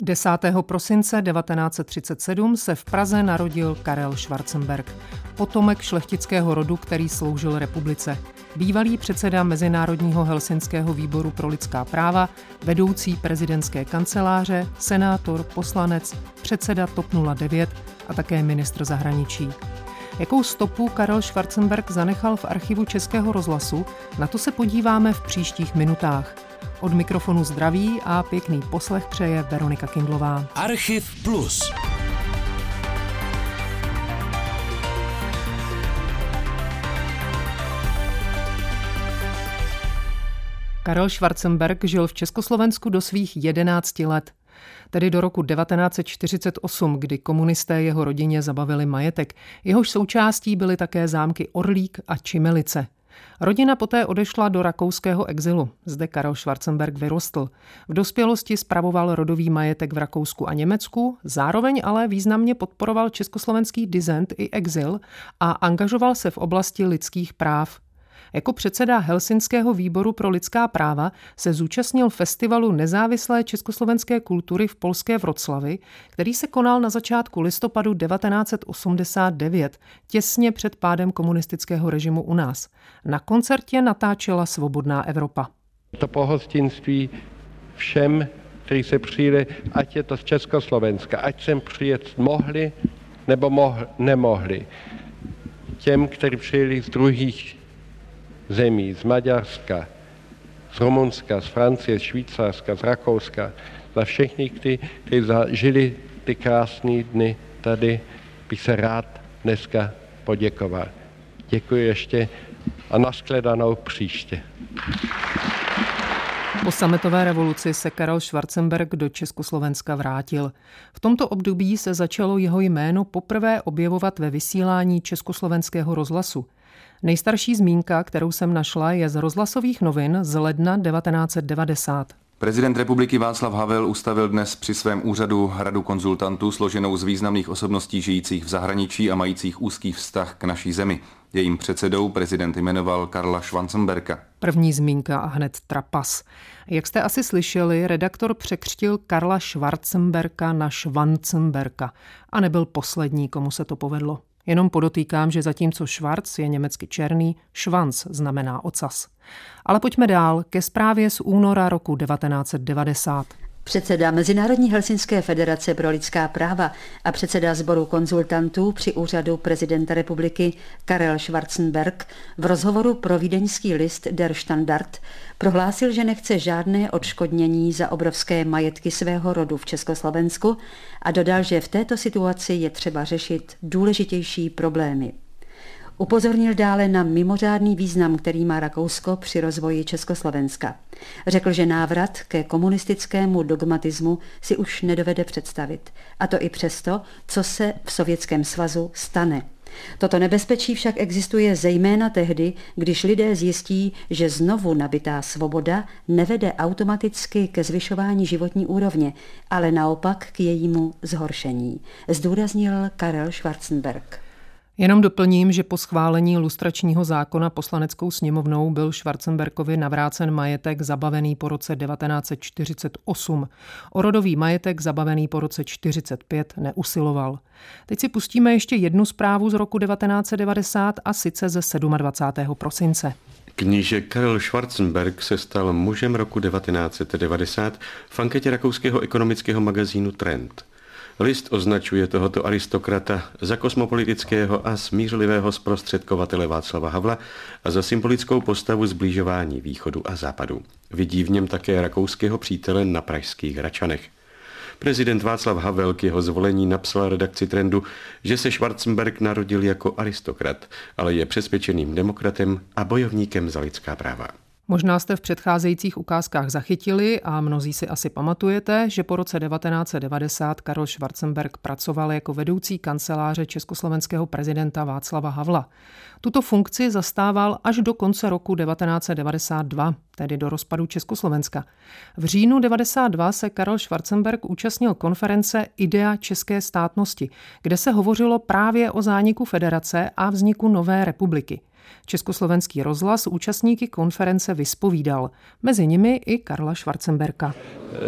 10. prosince 1937 se v Praze narodil Karel Schwarzenberg, potomek šlechtického rodu, který sloužil republice. Bývalý předseda Mezinárodního helsinského výboru pro lidská práva, vedoucí prezidentské kanceláře, senátor, poslanec, předseda TOP 09 a také ministr zahraničí. Jakou stopu Karel Schwarzenberg zanechal v archivu Českého rozhlasu, na to se podíváme v příštích minutách. Od mikrofonu zdraví a pěkný poslech přeje Veronika Kindlová. Archiv Plus. Karel Schwarzenberg žil v Československu do svých 11 let, tedy do roku 1948, kdy komunisté jeho rodině zabavili majetek. Jehož součástí byly také zámky Orlík a Čimelice. Rodina poté odešla do rakouského exilu. Zde Karel Schwarzenberg vyrostl. V dospělosti spravoval rodový majetek v Rakousku a Německu, zároveň ale významně podporoval československý dizent i exil a angažoval se v oblasti lidských práv. Jako předseda Helsinského výboru pro lidská práva se zúčastnil festivalu nezávislé československé kultury v polské Vroclavi, který se konal na začátku listopadu 1989, těsně před pádem komunistického režimu u nás. Na koncertě natáčela Svobodná Evropa. To pohostinství všem, kteří se přijeli, ať je to z Československa, ať sem přijet mohli nebo mohl, nemohli. Těm, kteří přijeli z druhých zemí, z Maďarska, z Rumunska, z Francie, z Švýcarska, z Rakouska, za všechny, kteří, zažili ty krásné dny tady, bych se rád dneska poděkoval. Děkuji ještě a nashledanou příště. Po sametové revoluci se Karel Schwarzenberg do Československa vrátil. V tomto období se začalo jeho jméno poprvé objevovat ve vysílání československého rozhlasu. Nejstarší zmínka, kterou jsem našla, je z rozhlasových novin z ledna 1990. Prezident republiky Václav Havel ustavil dnes při svém úřadu radu konzultantů složenou z významných osobností žijících v zahraničí a majících úzký vztah k naší zemi. Jejím předsedou prezident jmenoval Karla Schwarzenberka. První zmínka a hned trapas. Jak jste asi slyšeli, redaktor překřtil Karla Schwarzenberka na Schwanzenberka a nebyl poslední, komu se to povedlo. Jenom podotýkám, že zatímco Schwarz je německy černý, Schwanz znamená ocas. Ale pojďme dál ke zprávě z února roku 1990. Předseda Mezinárodní helsinské federace pro lidská práva a předseda sboru konzultantů při úřadu prezidenta republiky Karel Schwarzenberg v rozhovoru pro vídeňský list Der Standard prohlásil, že nechce žádné odškodnění za obrovské majetky svého rodu v Československu a dodal, že v této situaci je třeba řešit důležitější problémy. Upozornil dále na mimořádný význam, který má Rakousko při rozvoji Československa. Řekl, že návrat ke komunistickému dogmatismu si už nedovede představit. A to i přesto, co se v Sovětském svazu stane. Toto nebezpečí však existuje zejména tehdy, když lidé zjistí, že znovu nabitá svoboda nevede automaticky ke zvyšování životní úrovně, ale naopak k jejímu zhoršení, zdůraznil Karel Schwarzenberg. Jenom doplním, že po schválení lustračního zákona poslaneckou sněmovnou byl Schwarzenberkovi navrácen majetek zabavený po roce 1948. O rodový majetek zabavený po roce 1945 neusiloval. Teď si pustíme ještě jednu zprávu z roku 1990 a sice ze 27. prosince. Kníže Karel Schwarzenberg se stal mužem roku 1990 v anketě rakouského ekonomického magazínu Trend. List označuje tohoto aristokrata za kosmopolitického a smířlivého zprostředkovatele Václava Havla a za symbolickou postavu zbližování východu a západu. Vidí v něm také rakouského přítele na pražských Hračanech. Prezident Václav Havel k jeho zvolení napsal redakci Trendu, že se Schwarzenberg narodil jako aristokrat, ale je přesvědčeným demokratem a bojovníkem za lidská práva. Možná jste v předcházejících ukázkách zachytili a mnozí si asi pamatujete, že po roce 1990 Karol Schwarzenberg pracoval jako vedoucí kanceláře československého prezidenta Václava Havla. Tuto funkci zastával až do konce roku 1992, tedy do rozpadu Československa. V říjnu 92 se Karol Schwarzenberg účastnil konference Idea české státnosti, kde se hovořilo právě o zániku federace a vzniku nové republiky. Československý rozhlas účastníky konference vyspovídal, mezi nimi i Karla Schwarzenberka.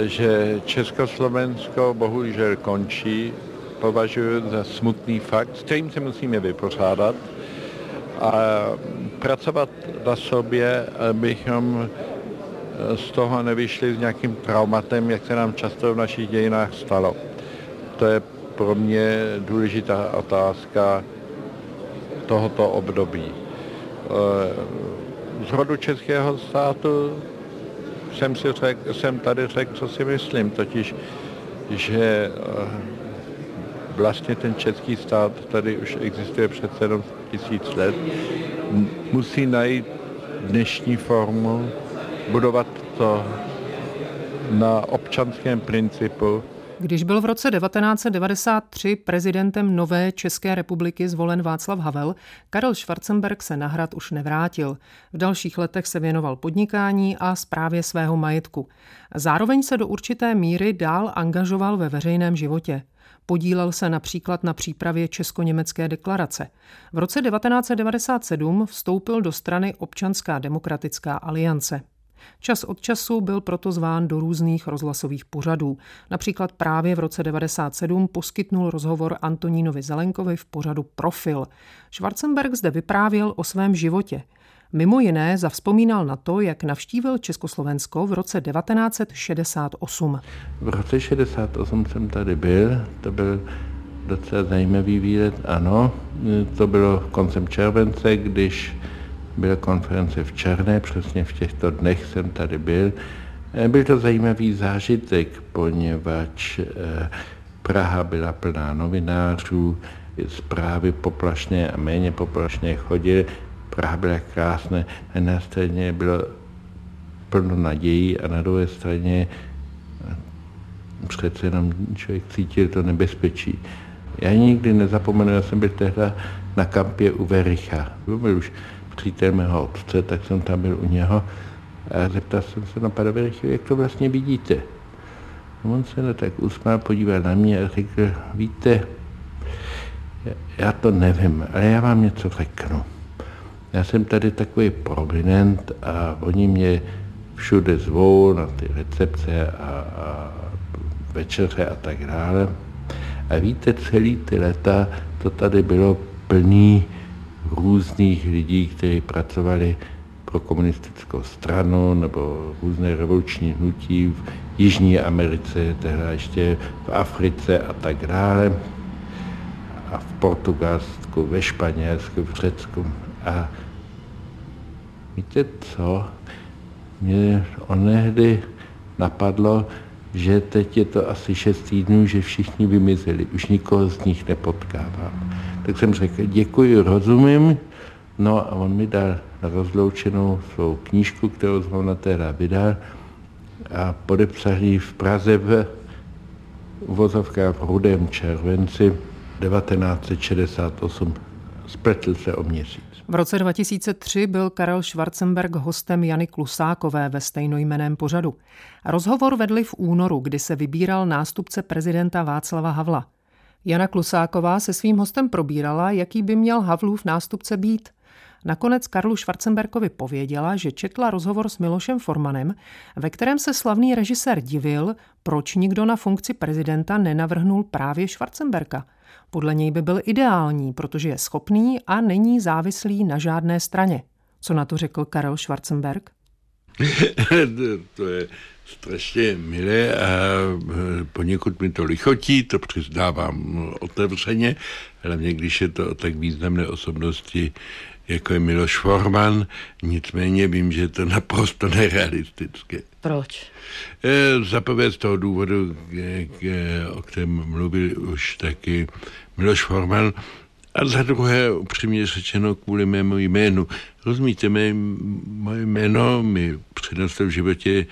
Že Československo bohužel končí, považuji za smutný fakt, s kterým se musíme vypořádat a pracovat na sobě, abychom z toho nevyšli s nějakým traumatem, jak se nám často v našich dějinách stalo. To je pro mě důležitá otázka tohoto období. Z rodu českého státu jsem, si řek, jsem tady řekl, co si myslím, totiž, že vlastně ten český stát tady už existuje před 7 tisíc let, musí najít dnešní formu, budovat to na občanském principu. Když byl v roce 1993 prezidentem nové České republiky zvolen Václav Havel, Karel Schwarzenberg se na hrad už nevrátil. V dalších letech se věnoval podnikání a správě svého majetku. Zároveň se do určité míry dál angažoval ve veřejném životě. Podílel se například na přípravě Česko-německé deklarace. V roce 1997 vstoupil do strany Občanská demokratická aliance. Čas od času byl proto zván do různých rozhlasových pořadů. Například právě v roce 97 poskytnul rozhovor Antonínovi Zelenkovi v pořadu Profil. Schwarzenberg zde vyprávěl o svém životě. Mimo jiné zavzpomínal na to, jak navštívil Československo v roce 1968. V roce 68 jsem tady byl, to byl docela zajímavý výlet, ano. To bylo koncem července, když byla konference v Černé, přesně v těchto dnech jsem tady byl. Byl to zajímavý zážitek, poněvadž eh, Praha byla plná novinářů, zprávy poplašně a méně poplašně chodily. Praha byla krásná, na jedné straně bylo plno nadějí a na druhé straně eh, přece jenom člověk cítil to nebezpečí. Já nikdy nezapomenu, já jsem byl tehdy na kampě u Vericha. Byl už přítel mého otce, tak jsem tam byl u něho a zeptal jsem se na pana Vericha, jak to vlastně vidíte. A on se tak usmál, podíval na mě a řekl, víte, já to nevím, ale já vám něco řeknu. Já jsem tady takový prominent a oni mě všude zvou na ty recepce a, a večeře a tak dále. A víte, celý ty leta to tady bylo plný různých lidí, kteří pracovali pro komunistickou stranu nebo různé revoluční hnutí v Jižní Americe, tehdy ještě v Africe a tak dále. A v Portugalsku, ve Španělsku, v Řecku. A víte co? Mě onehdy napadlo, že teď je to asi šest týdnů, že všichni vymizeli. Už nikoho z nich nepotkávám. Tak jsem řekl, děkuji, rozumím. No a on mi dal rozloučenou svou knížku, kterou zrovna teda vydal a podepsal ji v Praze v uvozovkách v Rudém červenci 1968. Spletl se o měsíc. V roce 2003 byl Karel Schwarzenberg hostem Jany Klusákové ve stejnojmeném pořadu. Rozhovor vedli v únoru, kdy se vybíral nástupce prezidenta Václava Havla. Jana Klusáková se svým hostem probírala, jaký by měl Havlův nástupce být. Nakonec Karlu Schwarzenberkovi pověděla, že četla rozhovor s Milošem Formanem, ve kterém se slavný režisér divil, proč nikdo na funkci prezidenta nenavrhnul právě Schwarzenberka. Podle něj by byl ideální, protože je schopný a není závislý na žádné straně. Co na to řekl Karel Schwarzenberg? to je strašně milé a poněkud mi to lichotí, to přiznávám otevřeně, hlavně když je to o tak významné osobnosti, jako je Miloš Forman, nicméně vím, že je to naprosto nerealistické. Proč? E, Zaprvé z toho důvodu, o kterém mluvil už taky Miloš Forman, a za druhé, upřímně řečeno, kvůli mému jménu. Rozumíte, mé, moje jméno mi přineslo v životě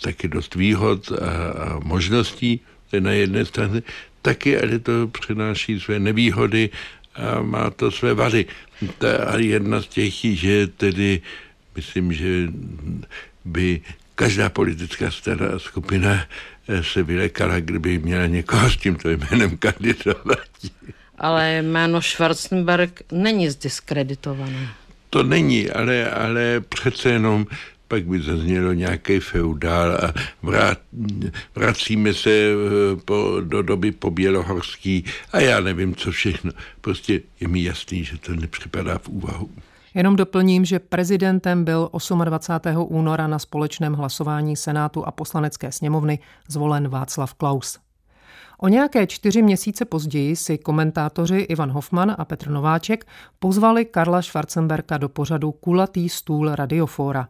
taky dost výhod a, a možností, to je na jedné straně, taky, ale to přináší své nevýhody a má to své vady. A jedna z těch, že tedy myslím, že by každá politická strana a skupina se vylekala, kdyby měla někoho s tímto jménem kandidovat. Ale jméno Schwarzenberg není zdiskreditované. to není, ale, ale přece jenom pak by zaznělo nějaký feudál a vrát, vracíme se eh, po, do doby po Bělohorský a já nevím, co všechno. Prostě je mi jasný, že to nepřipadá v úvahu. Jenom doplním, že prezidentem byl 28. února na společném hlasování Senátu a poslanecké sněmovny zvolen Václav Klaus. O nějaké čtyři měsíce později si komentátoři Ivan Hoffman a Petr Nováček pozvali Karla Schwarzenberka do pořadu Kulatý stůl Radiofora.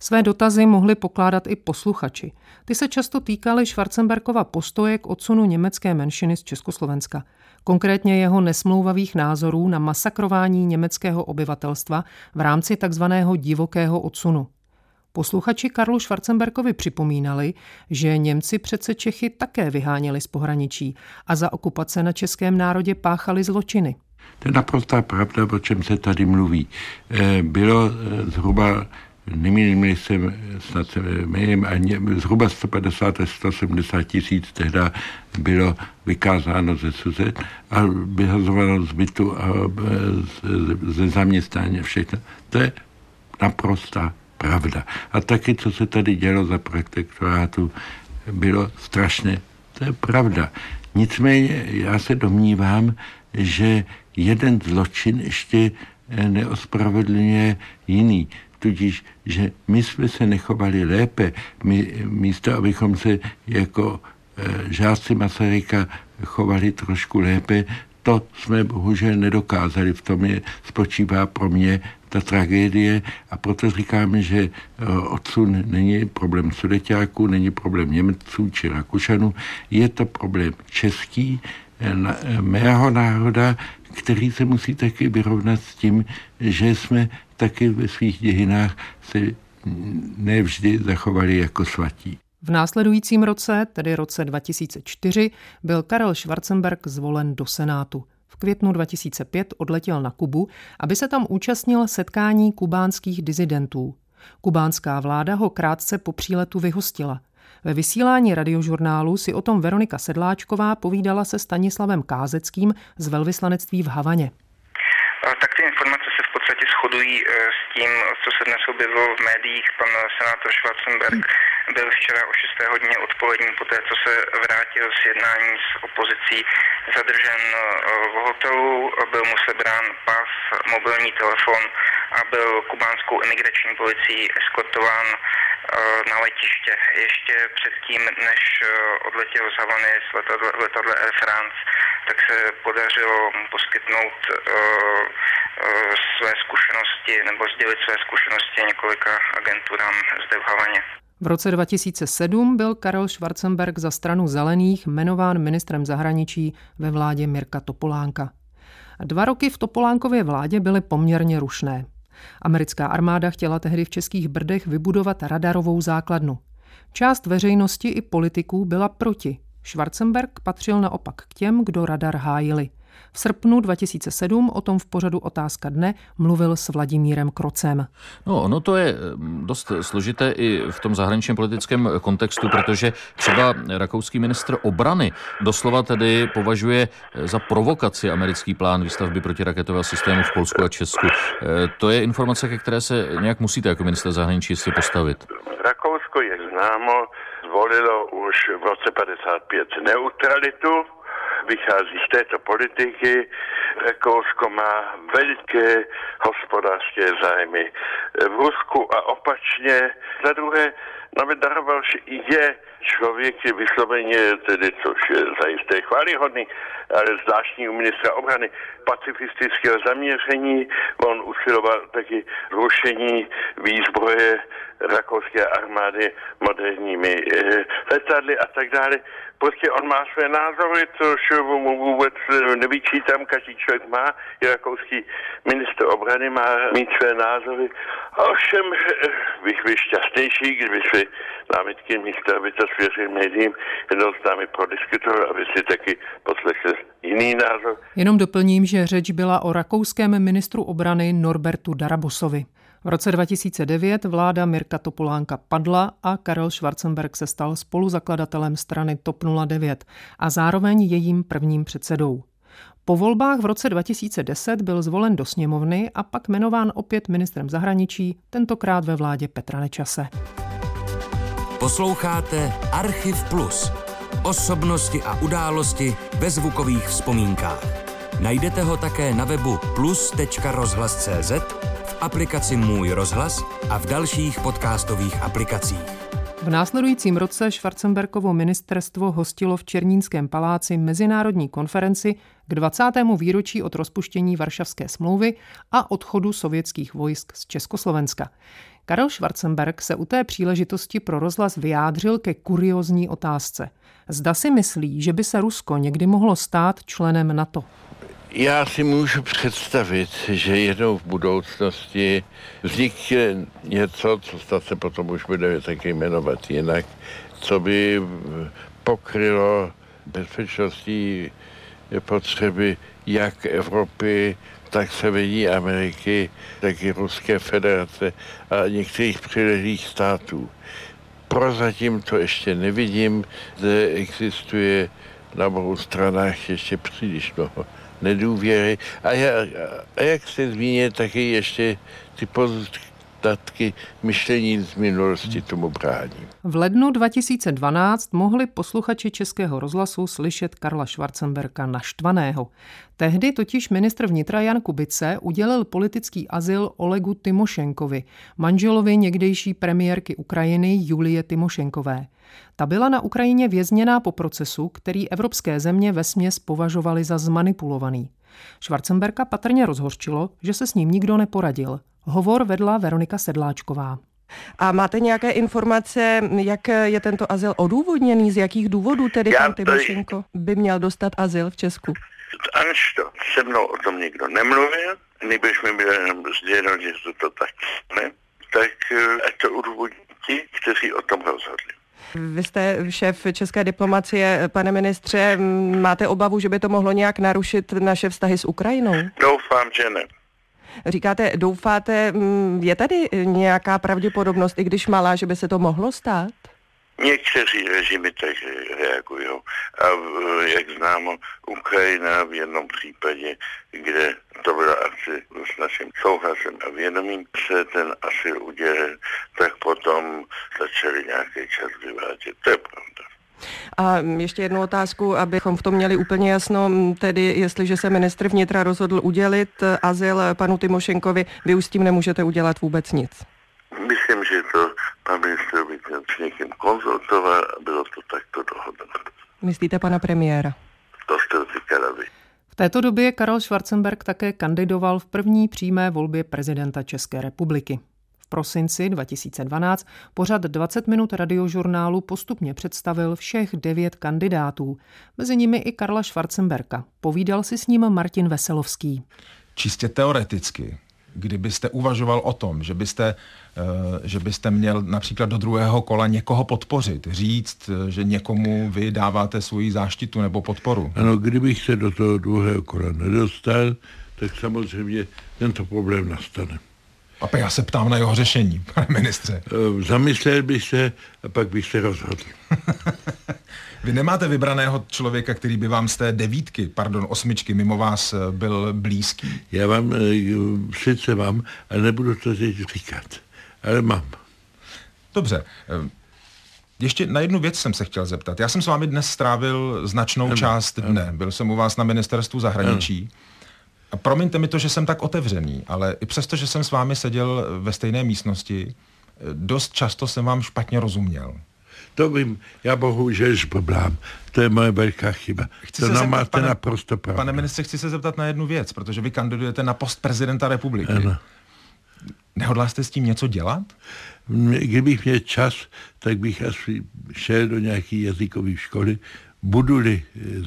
Své dotazy mohli pokládat i posluchači. Ty se často týkaly Schwarzenberkova postoje k odsunu německé menšiny z Československa. Konkrétně jeho nesmlouvavých názorů na masakrování německého obyvatelstva v rámci takzvaného divokého odsunu. Posluchači Karlu Schwarzenberkovi připomínali, že Němci přece Čechy také vyháněli z pohraničí a za okupace na českém národě páchali zločiny. To je naprostá pravda, o čem se tady mluví. Eh, bylo eh, zhruba nemýlím jsem, snad se mýlím, a zhruba 150 až 170 tisíc tehdy bylo vykázáno ze suze a vyhazováno z bytu a ze zaměstnání všechno. To je naprostá pravda. A taky, co se tady dělo za protektorátu, bylo strašné. To je pravda. Nicméně já se domnívám, že jeden zločin ještě neospravedlňuje jiný tudíž, že my jsme se nechovali lépe, my, místo abychom se jako e, žáci Masaryka chovali trošku lépe, to jsme bohužel nedokázali. V tom je, spočívá pro mě ta tragédie a proto říkáme, že e, odsun není problém sudeťáků, není problém Němců či Rakušanů, je to problém český, e, mého národa, který se musí taky vyrovnat s tím, že jsme taky ve svých dějinách se nevždy zachovali jako svatí. V následujícím roce, tedy roce 2004, byl Karel Schwarzenberg zvolen do Senátu. V květnu 2005 odletěl na Kubu, aby se tam účastnil setkání kubánských dizidentů. Kubánská vláda ho krátce po příletu vyhostila. Ve vysílání radiožurnálu si o tom Veronika Sedláčková povídala se Stanislavem Kázeckým z velvyslanectví v Havaně. Tak ty informace se v podstatě shodují eh, s tím, co se dnes objevilo v médiích. Pan senátor Schwarzenberg byl včera o 6. hodině odpolední, poté co se vrátil z jednání s opozicí, zadržen eh, v hotelu, byl mu sebrán pas, mobilní telefon a byl kubánskou imigrační policií eskortován Eh, na letiště. Ještě předtím, než eh, odletěl z Havany s letadle, Air France, tak se podařilo poskytnout své zkušenosti nebo sdělit své zkušenosti několika agenturám zde v Havaně. V roce 2007 byl Karel Schwarzenberg za stranu zelených jmenován ministrem zahraničí ve vládě Mirka Topolánka. Dva roky v Topolánkově vládě byly poměrně rušné. Americká armáda chtěla tehdy v českých Brdech vybudovat radarovou základnu. Část veřejnosti i politiků byla proti. Schwarzenberg patřil naopak k těm, kdo radar hájili. V srpnu 2007 o tom v pořadu Otázka dne mluvil s Vladimírem Krocem. No, ono to je mm, dost složité i v tom zahraničním politickém kontextu, protože třeba rakouský ministr obrany doslova tedy považuje za provokaci americký plán výstavby protiraketového systému v Polsku a Česku. E, to je informace, ke které se nějak musíte jako minister zahraničí si postavit. Rakousko je známo, zvolilo už v roce 55 neutralitu vychází z této politiky. Rakousko má veliké hospodářské zájmy v Rusku a opačně. Za druhé, Nawet daroval je člověk je vysloveně, tedy což je zajisté chválihodný, ale zvláštní u ministra obrany pacifistického zaměření. On usiloval taky zrušení výzbroje rakouské armády moderními eh, letadly a tak dále. Prostě on má své názory, což mu vůbec nevyčítám, každý člověk má, i rakouský minister obrany má mít své názory. A ovšem eh, bych byl šťastnější, kdyby si námitky místo, aby to svěřil médiím, jednou s námi prodiskutoval, aby si taky poslechli jiný názor. Jenom doplním, že řeč byla o rakouském ministru obrany Norbertu Darabosovi. V roce 2009 vláda Mirka Topolánka padla a Karel Schwarzenberg se stal spoluzakladatelem strany TOP 09 a zároveň jejím prvním předsedou. Po volbách v roce 2010 byl zvolen do sněmovny a pak jmenován opět ministrem zahraničí, tentokrát ve vládě Petra Nečase. Posloucháte Archiv Plus. Osobnosti a události ve zvukových vzpomínkách. Najdete ho také na webu plus.rozhlas.cz, v aplikaci Můj rozhlas a v dalších podcastových aplikacích. V následujícím roce Schwarzenberkovo ministerstvo hostilo v Černínském paláci mezinárodní konferenci k 20. výročí od rozpuštění Varšavské smlouvy a odchodu sovětských vojsk z Československa. Karel Schwarzenberg se u té příležitosti pro rozhlas vyjádřil ke kuriozní otázce. Zda si myslí, že by se Rusko někdy mohlo stát členem NATO. Já si můžu představit, že jednou v budoucnosti vznikne něco, co se potom už bude taky jmenovat jinak, co by pokrylo bezpečnostní potřeby jak Evropy, tak Severní Ameriky, tak i Ruské federace a některých přilehlých států. Prozatím to ještě nevidím, že existuje na obou stranách ještě příliš mnoho nedůvěry. A, já, a jak se zmínil, taky ještě ty pozůstatky myšlení z minulosti tomu brání. V lednu 2012 mohli posluchači Českého rozhlasu slyšet Karla Schwarzenberka naštvaného. Tehdy totiž ministr vnitra Jan Kubice udělil politický azyl Olegu Timošenkovi, manželovi někdejší premiérky Ukrajiny Julie Timošenkové. Ta byla na Ukrajině vězněná po procesu, který evropské země ve směs považovali za zmanipulovaný. Schwarzenberka patrně rozhořčilo, že se s ním nikdo neporadil. Hovor vedla Veronika Sedláčková. A máte nějaké informace, jak je tento azyl odůvodněný, z jakých důvodů tedy pan Tymošenko by měl dostat azyl v Česku? Aniž to se mnou o tom nikdo nemluvil, nebyž mi bylo jenom sděleno, že to, to tak ne, tak ať to odůvodní ti, kteří o tom rozhodli. Vy jste šéf české diplomacie, pane ministře, máte obavu, že by to mohlo nějak narušit naše vztahy s Ukrajinou? Doufám, že ne. Říkáte, doufáte, je tady nějaká pravděpodobnost, i když malá, že by se to mohlo stát? Někteří režimy tak reagují. A jak známo, Ukrajina v jednom případě, kde to bylo asi s naším souhlasem a vědomím se ten asi udělal, tak potom začali nějaký čas vyvádět. To je pravda. A ještě jednu otázku, abychom v tom měli úplně jasno, tedy jestliže se ministr vnitra rozhodl udělit azyl panu Timošenkovi, vy už s tím nemůžete udělat vůbec nic. Myslím, že to pan ministr by měl s někým konzultovat a bylo to takto dohodnuto. Myslíte pana premiéra? To jste říkala vy. V této době Karel Schwarzenberg také kandidoval v první přímé volbě prezidenta České republiky. V prosinci 2012 pořad 20 minut radiožurnálu postupně představil všech devět kandidátů, mezi nimi i Karla Schwarzenberka. Povídal si s ním Martin Veselovský. Čistě teoreticky kdybyste uvažoval o tom, že byste, eh, že byste měl například do druhého kola někoho podpořit, říct, eh, že někomu vy dáváte svoji záštitu nebo podporu? Ano, kdybych se do toho druhého kola nedostal, tak samozřejmě tento problém nastane. A já se ptám na jeho řešení, pane ministře. Eh, zamyslel bych se a pak bych se rozhodl. Vy nemáte vybraného člověka, který by vám z té devítky, pardon, osmičky mimo vás eh, byl blízký? Já vám, eh, sice mám, ale nebudu to teď říkat, ale mám. Dobře. Ještě na jednu věc jsem se chtěl zeptat. Já jsem s vámi dnes strávil značnou ano, část dne. Byl jsem u vás na ministerstvu zahraničí. Ano. Promiňte mi to, že jsem tak otevřený, ale i přesto, že jsem s vámi seděl ve stejné místnosti, dost často jsem vám špatně rozuměl. To vím, já bohužel žblblám. To je moje velká chyba. Chci to nám máte pane, naprosto pravdu. Pane ministře, chci se zeptat na jednu věc, protože vy kandidujete na post prezidenta republiky. Ano. Nehodlá jste s tím něco dělat? Kdybych měl čas, tak bych asi šel do nějaké jazykové školy. Budu-li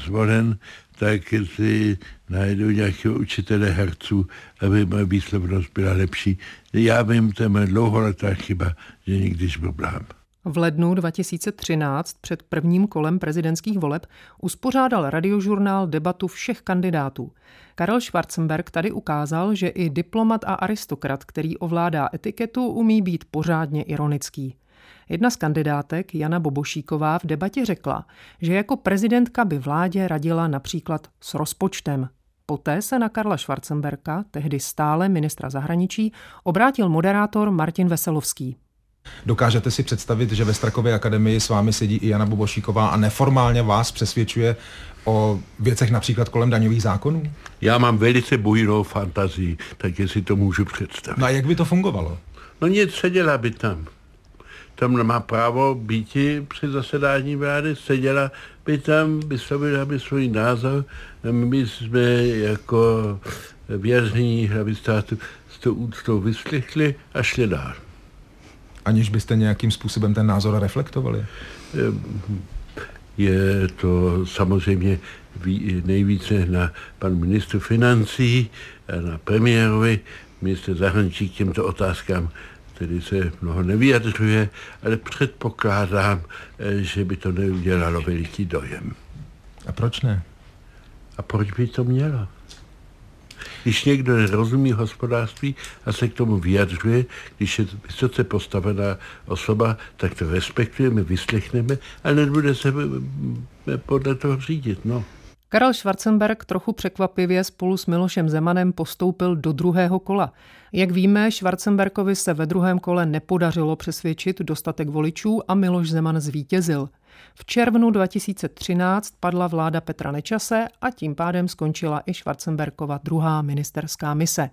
zvolen, tak si najdu nějakého učitele herců, aby moje výslovnost byla lepší. Já vím, to je moje dlouholetá chyba, že nikdyž blblám. V lednu 2013 před prvním kolem prezidentských voleb uspořádal radiožurnál debatu všech kandidátů. Karel Schwarzenberg tady ukázal, že i diplomat a aristokrat, který ovládá etiketu, umí být pořádně ironický. Jedna z kandidátek, Jana Bobošíková, v debatě řekla, že jako prezidentka by vládě radila například s rozpočtem. poté se na Karla Schwarzenberka, tehdy stále ministra zahraničí, obrátil moderátor Martin Veselovský. Dokážete si představit, že ve Strakově akademii s vámi sedí i Jana Bobošíková a neformálně vás přesvědčuje o věcech například kolem daňových zákonů? Já mám velice bujnou fantazii, tak jestli to můžu představit. No a jak by to fungovalo? No nic, seděla by tam. Tam má právo být při zasedání vlády, seděla by tam, vyslovila by svůj názor. My jsme jako vězní hlavy státu s tou úctou vyslechli a šli dál. Aniž byste nějakým způsobem ten názor reflektovali? Je to samozřejmě nejvíce na pan ministr financí, na premiérovi, ministr zahraničí k těmto otázkám tedy se mnoho nevyjadřuje, ale předpokládám, že by to neudělalo veliký dojem. A proč ne? A proč by to mělo? Když někdo nerozumí hospodářství a se k tomu vyjadřuje, když je vysoce postavená osoba, tak to respektujeme, vyslechneme, ale nebude se podle toho řídit. No. Karel Schwarzenberg trochu překvapivě spolu s Milošem Zemanem postoupil do druhého kola. Jak víme, Schwarzenbergovi se ve druhém kole nepodařilo přesvědčit dostatek voličů a Miloš Zeman zvítězil. V červnu 2013 padla vláda Petra Nečase a tím pádem skončila i Schwarzenbergova druhá ministerská mise.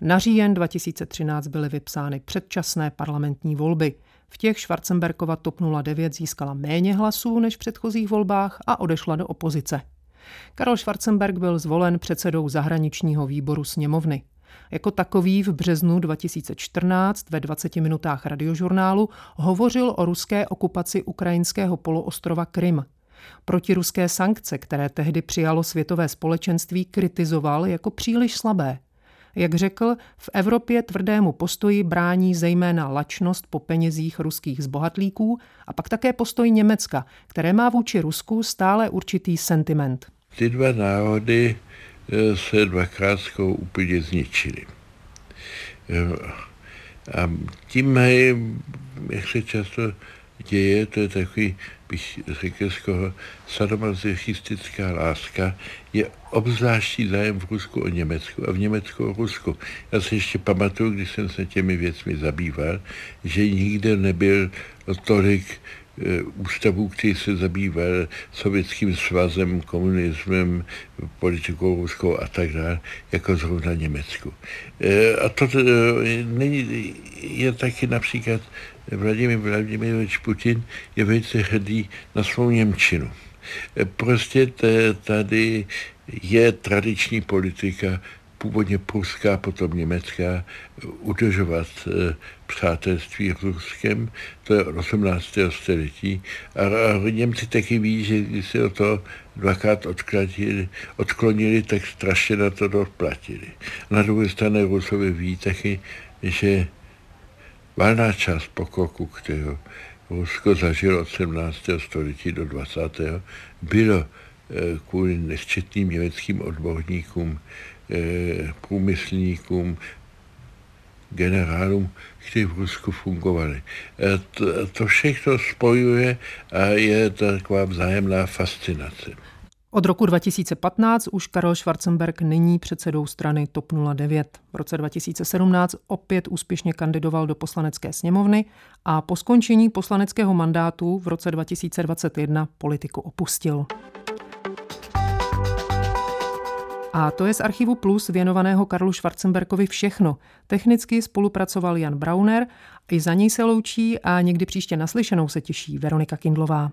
Na říjen 2013 byly vypsány předčasné parlamentní volby. V těch Schwarzenbergova TOP 09 získala méně hlasů než v předchozích volbách a odešla do opozice. Karel Schwarzenberg byl zvolen předsedou zahraničního výboru sněmovny. Jako takový v březnu 2014 ve 20 minutách radiožurnálu hovořil o ruské okupaci ukrajinského poloostrova Krym. Protiruské sankce, které tehdy přijalo světové společenství, kritizoval jako příliš slabé. Jak řekl, v Evropě tvrdému postoji brání zejména lačnost po penězích ruských zbohatlíků a pak také postoj Německa, které má vůči Rusku stále určitý sentiment. Ty dva národy eh, se dvakrát úplně zničili. Eh, a tím mají, jak se často děje, to je takový, bych řekl skoro sadomasochistická láska, je obzvláštní zájem v Rusku o Německu a v Německu o Rusku. Já si ještě pamatuju, když jsem se těmi věcmi zabýval, že nikde nebyl tolik ústavů, který se zabýval sovětským svazem, komunismem, politikou ruskou a tak dále, jako zrovna Německu. Eh, a to eh, není, je taky například Vladimír Vladimirovič Putin je velice hrdý na svou Němčinu. Prostě tady je tradiční politika, původně pruská, potom německá, udržovat eh, přátelství s Ruskem, to je 18. století. A, a Němci taky ví, že když se o to dvakrát odklonili, odklonili, tak strašně na to doplatili. Na druhé straně Rusovi ví taky, že valná část pokroku, kterého Rusko zažilo od 17. století do 20. bylo eh, kvůli nesčetným německým odborníkům, průmyslníkům, generálům, kteří v Rusku fungovali. Eh, to, to všechno spojuje a je taková vzájemná fascinace. Od roku 2015 už Karel Schwarzenberg není předsedou strany TOP 09. V roce 2017 opět úspěšně kandidoval do poslanecké sněmovny a po skončení poslaneckého mandátu v roce 2021 politiku opustil. A to je z archivu Plus věnovaného Karlu Schwarzenberkovi všechno. Technicky spolupracoval Jan Brauner, i za něj se loučí a někdy příště naslyšenou se těší Veronika Kindlová.